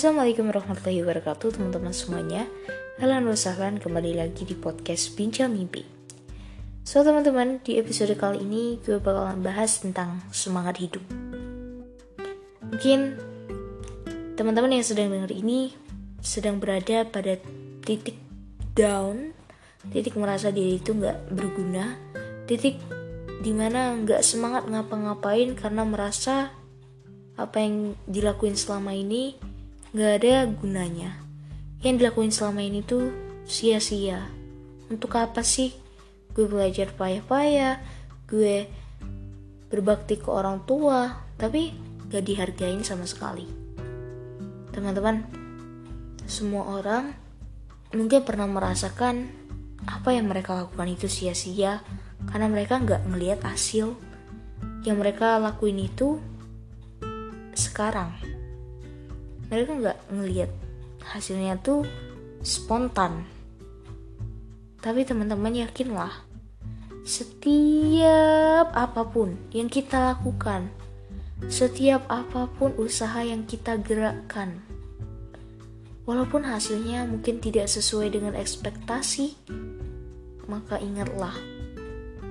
Assalamualaikum warahmatullahi wabarakatuh teman-teman semuanya. Halo wasahlan kembali lagi di podcast Bincang Mimpi. So teman-teman di episode kali ini gue bakalan bahas tentang semangat hidup. Mungkin teman-teman yang sedang dengar ini sedang berada pada titik down Titik merasa diri itu gak berguna Titik di mana gak semangat ngapa-ngapain karena merasa apa yang dilakuin selama ini gak ada gunanya. Yang dilakuin selama ini tuh sia-sia. Untuk apa sih? Gue belajar payah-payah, gue berbakti ke orang tua, tapi gak dihargain sama sekali. Teman-teman, semua orang mungkin pernah merasakan apa yang mereka lakukan itu sia-sia karena mereka nggak ngelihat hasil yang mereka lakuin itu sekarang mereka nggak ngelihat hasilnya tuh spontan. Tapi teman-teman yakinlah setiap apa pun yang kita lakukan setiap apa pun usaha yang kita gerakkan walaupun hasilnya mungkin tidak sesuai dengan ekspektasi maka ingatlah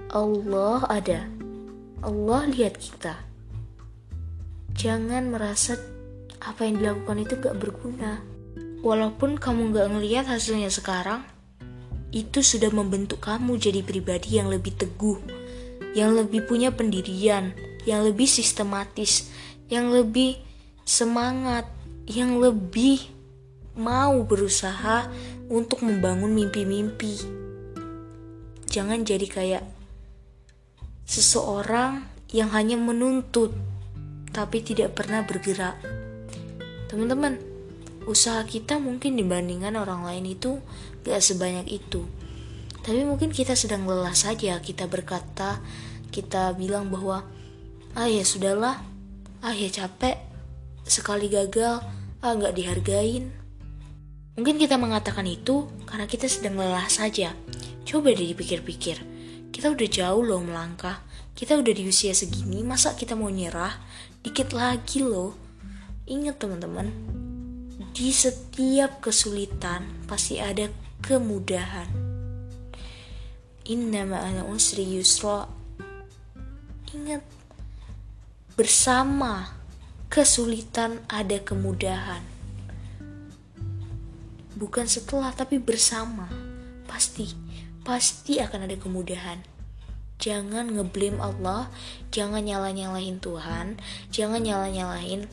Allah ada. Allah lihat kita. Jangan merasa apa yang dilakukan itu gak berguna. Walaupun kamu gak ngelihat hasilnya sekarang, itu sudah membentuk kamu jadi pribadi yang lebih teguh, yang lebih punya pendirian, yang lebih sistematis, yang lebih semangat, yang lebih mau berusaha untuk membangun mimpi-mimpi. Jangan jadi kayak seseorang yang hanya menuntut tapi tidak pernah bergerak. Teman-teman, usaha kita mungkin dibandingkan orang lain itu gak sebanyak itu. Tapi mungkin kita sedang lelah saja kita berkata, kita bilang bahwa ah ya sudahlah, ah ya capek, sekali gagal, ah gak dihargain. Mungkin kita mengatakan itu karena kita sedang lelah saja. Coba deh dipikir-pikir, kita udah jauh loh melangkah. Kita udah di usia segini, masa kita mau nyerah? Dikit lagi loh. Ingat teman-teman, di setiap kesulitan pasti ada kemudahan. Inna ma'ala usri yusra. Ingat, bersama kesulitan ada kemudahan. Bukan setelah tapi bersama. Pasti, pasti akan ada kemudahan jangan ngeblame Allah, jangan nyala-nyalahin Tuhan, jangan nyala-nyalahin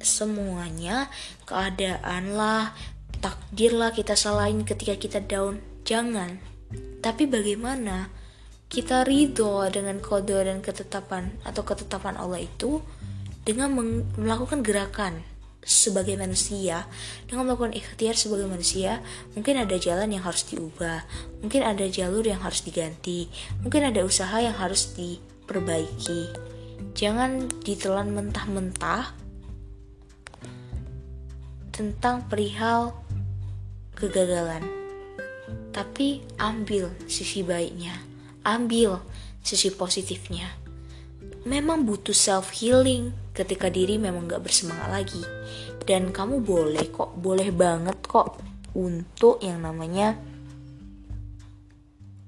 semuanya, keadaan lah, takdir lah kita salahin ketika kita down. Jangan. Tapi bagaimana kita ridho dengan kode dan ketetapan atau ketetapan Allah itu dengan melakukan gerakan sebagai manusia dengan melakukan ikhtiar sebagai manusia mungkin ada jalan yang harus diubah mungkin ada jalur yang harus diganti mungkin ada usaha yang harus diperbaiki jangan ditelan mentah-mentah tentang perihal kegagalan. Tapi ambil sisi baiknya ambil sisi positifnya. Memang butuh self healing ketika diri memang gak bersemangat lagi. Dan kamu boleh kok boleh banget kok untuk yang namanya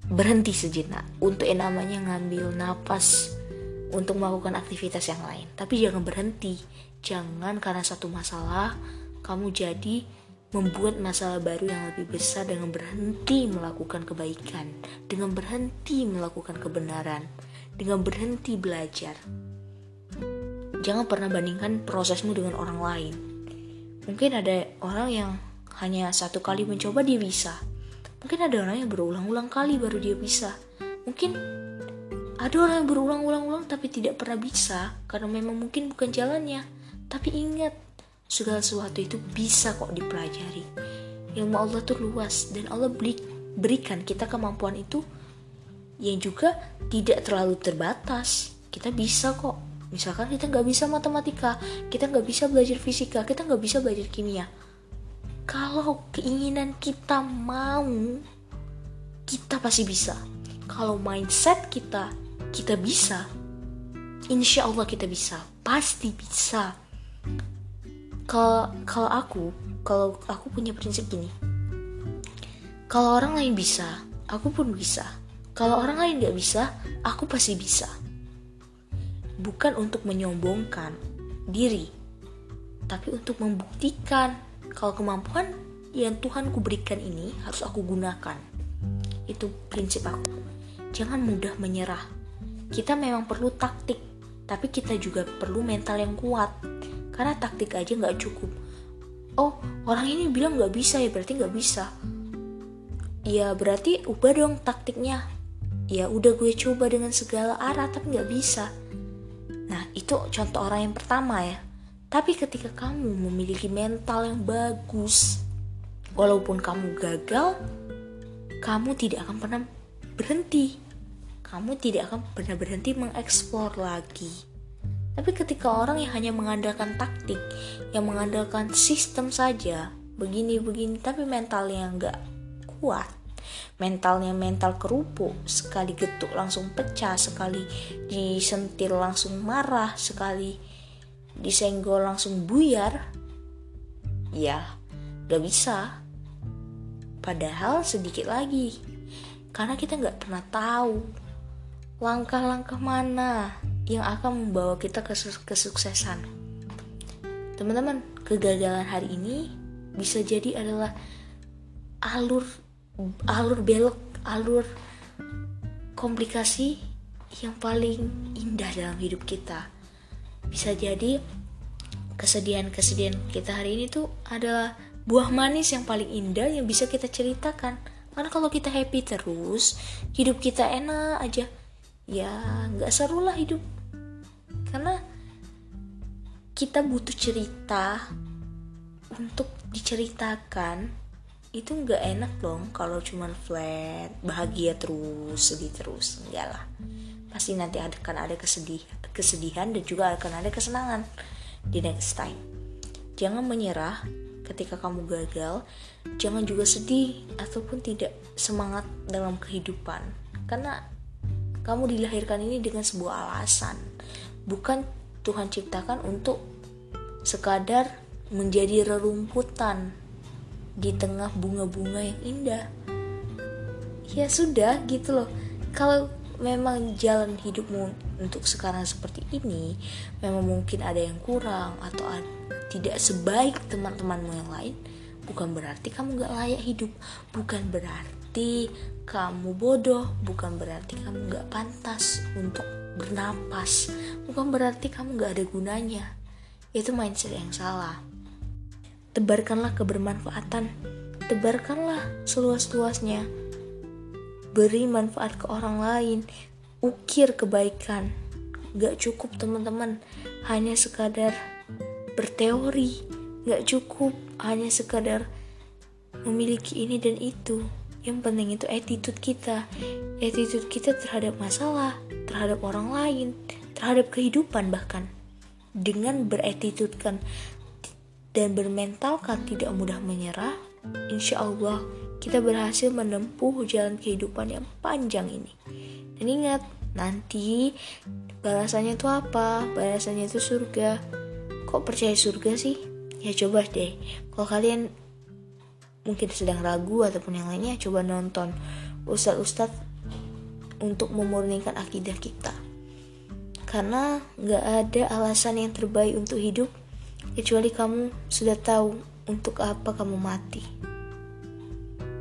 berhenti sejenak. Untuk yang namanya ngambil napas untuk melakukan aktivitas yang lain. Tapi jangan berhenti. Jangan karena satu masalah kamu jadi membuat masalah baru yang lebih besar dengan berhenti melakukan kebaikan, dengan berhenti melakukan kebenaran, dengan berhenti belajar. Jangan pernah bandingkan prosesmu dengan orang lain. Mungkin ada orang yang hanya satu kali mencoba dia bisa. Mungkin ada orang yang berulang-ulang kali baru dia bisa. Mungkin ada orang yang berulang-ulang-ulang tapi tidak pernah bisa karena memang mungkin bukan jalannya. Tapi ingat, segala sesuatu itu bisa kok dipelajari. Ilmu Allah tuh luas dan Allah berikan kita kemampuan itu yang juga tidak terlalu terbatas. Kita bisa kok. Misalkan kita nggak bisa matematika kita nggak bisa belajar fisika kita nggak bisa belajar kimia. Kalau keinginan kita mau kita pasti bisa. Kalau mindset kita kita bisa. Insya Allah kita bisa. Pasti bisa kalau kalau aku kalau aku punya prinsip gini. Kalau orang lain bisa aku pun bisa. Kalau orang lain nggak bisa aku pasti bisa. Bukan untuk menyombongkan diri tapi untuk membuktikan kalau kemampuan yang Tuhan ku berikan ini harus aku gunakan. Itu prinsip aku. Jangan mudah menyerah. Kita memang perlu taktik tapi kita juga perlu mental yang kuat karena taktik aja nggak cukup. Oh orang ini bilang nggak bisa ya berarti nggak bisa. Ya berarti ubah dong taktiknya. Ya udah gue coba dengan segala arah tapi nggak bisa. Nah itu contoh orang yang pertama ya. Tapi ketika kamu memiliki mental yang bagus walaupun kamu gagal kamu tidak akan pernah berhenti. Kamu tidak akan pernah berhenti mengeksplor lagi tapi ketika orang yang hanya mengandalkan taktik, yang mengandalkan sistem saja, begini-begini, tapi mentalnya nggak kuat, mentalnya mental kerupuk, sekali getuk langsung pecah, sekali disentil langsung marah, sekali disenggol langsung buyar, ya gak bisa. Padahal sedikit lagi, karena kita nggak pernah tahu langkah-langkah mana yang akan membawa kita ke kesuksesan. Teman-teman, kegagalan hari ini bisa jadi adalah alur alur belok, alur komplikasi yang paling indah dalam hidup kita. Bisa jadi kesedihan-kesedihan kita hari ini tuh adalah buah manis yang paling indah yang bisa kita ceritakan. Karena kalau kita happy terus, hidup kita enak aja, ya nggak seru lah hidup. Karena kita butuh cerita untuk diceritakan itu nggak enak dong kalau cuman flat bahagia terus sedih terus enggak lah. Pasti nanti akan ada kesedih kesedihan dan juga akan ada kesenangan di next time. Jangan menyerah ketika kamu gagal jangan juga sedih ataupun tidak semangat dalam kehidupan. Karena kamu dilahirkan ini dengan sebuah alasan bukan Tuhan ciptakan untuk sekadar menjadi rerumputan di tengah bunga-bunga yang indah. Ya sudah gitu loh. Kalau memang jalan hidupmu untuk sekarang seperti ini, memang mungkin ada yang kurang atau ada, tidak sebaik teman-temanmu yang lain, bukan berarti kamu gak layak hidup, bukan berarti kamu bodoh, bukan berarti kamu gak pantas untuk bernapas bukan berarti kamu gak ada gunanya. Itu mindset yang salah. Tebarkanlah kebermanfaatan tebarkanlah seluas-luasnya. Beri manfaat ke orang lain ukir kebaikan. Gak cukup teman-teman hanya sekadar berteori. Gak cukup hanya sekadar memiliki ini dan itu yang penting itu attitude kita attitude kita terhadap masalah terhadap orang lain, terhadap kehidupan bahkan. Dengan beretitudekan dan bermentalkan tidak mudah menyerah, insya Allah kita berhasil menempuh jalan kehidupan yang panjang ini. Dan ingat, nanti balasannya itu apa? Balasannya itu surga. Kok percaya surga sih? Ya coba deh. Kalau kalian mungkin sedang ragu ataupun yang lainnya, coba nonton ustadz-ustadz untuk memurnikan akidah kita. Karena gak ada alasan yang terbaik untuk hidup kecuali kamu sudah tahu untuk apa kamu mati.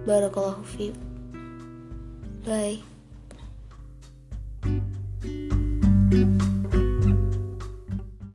Barakallahu fiik. Bye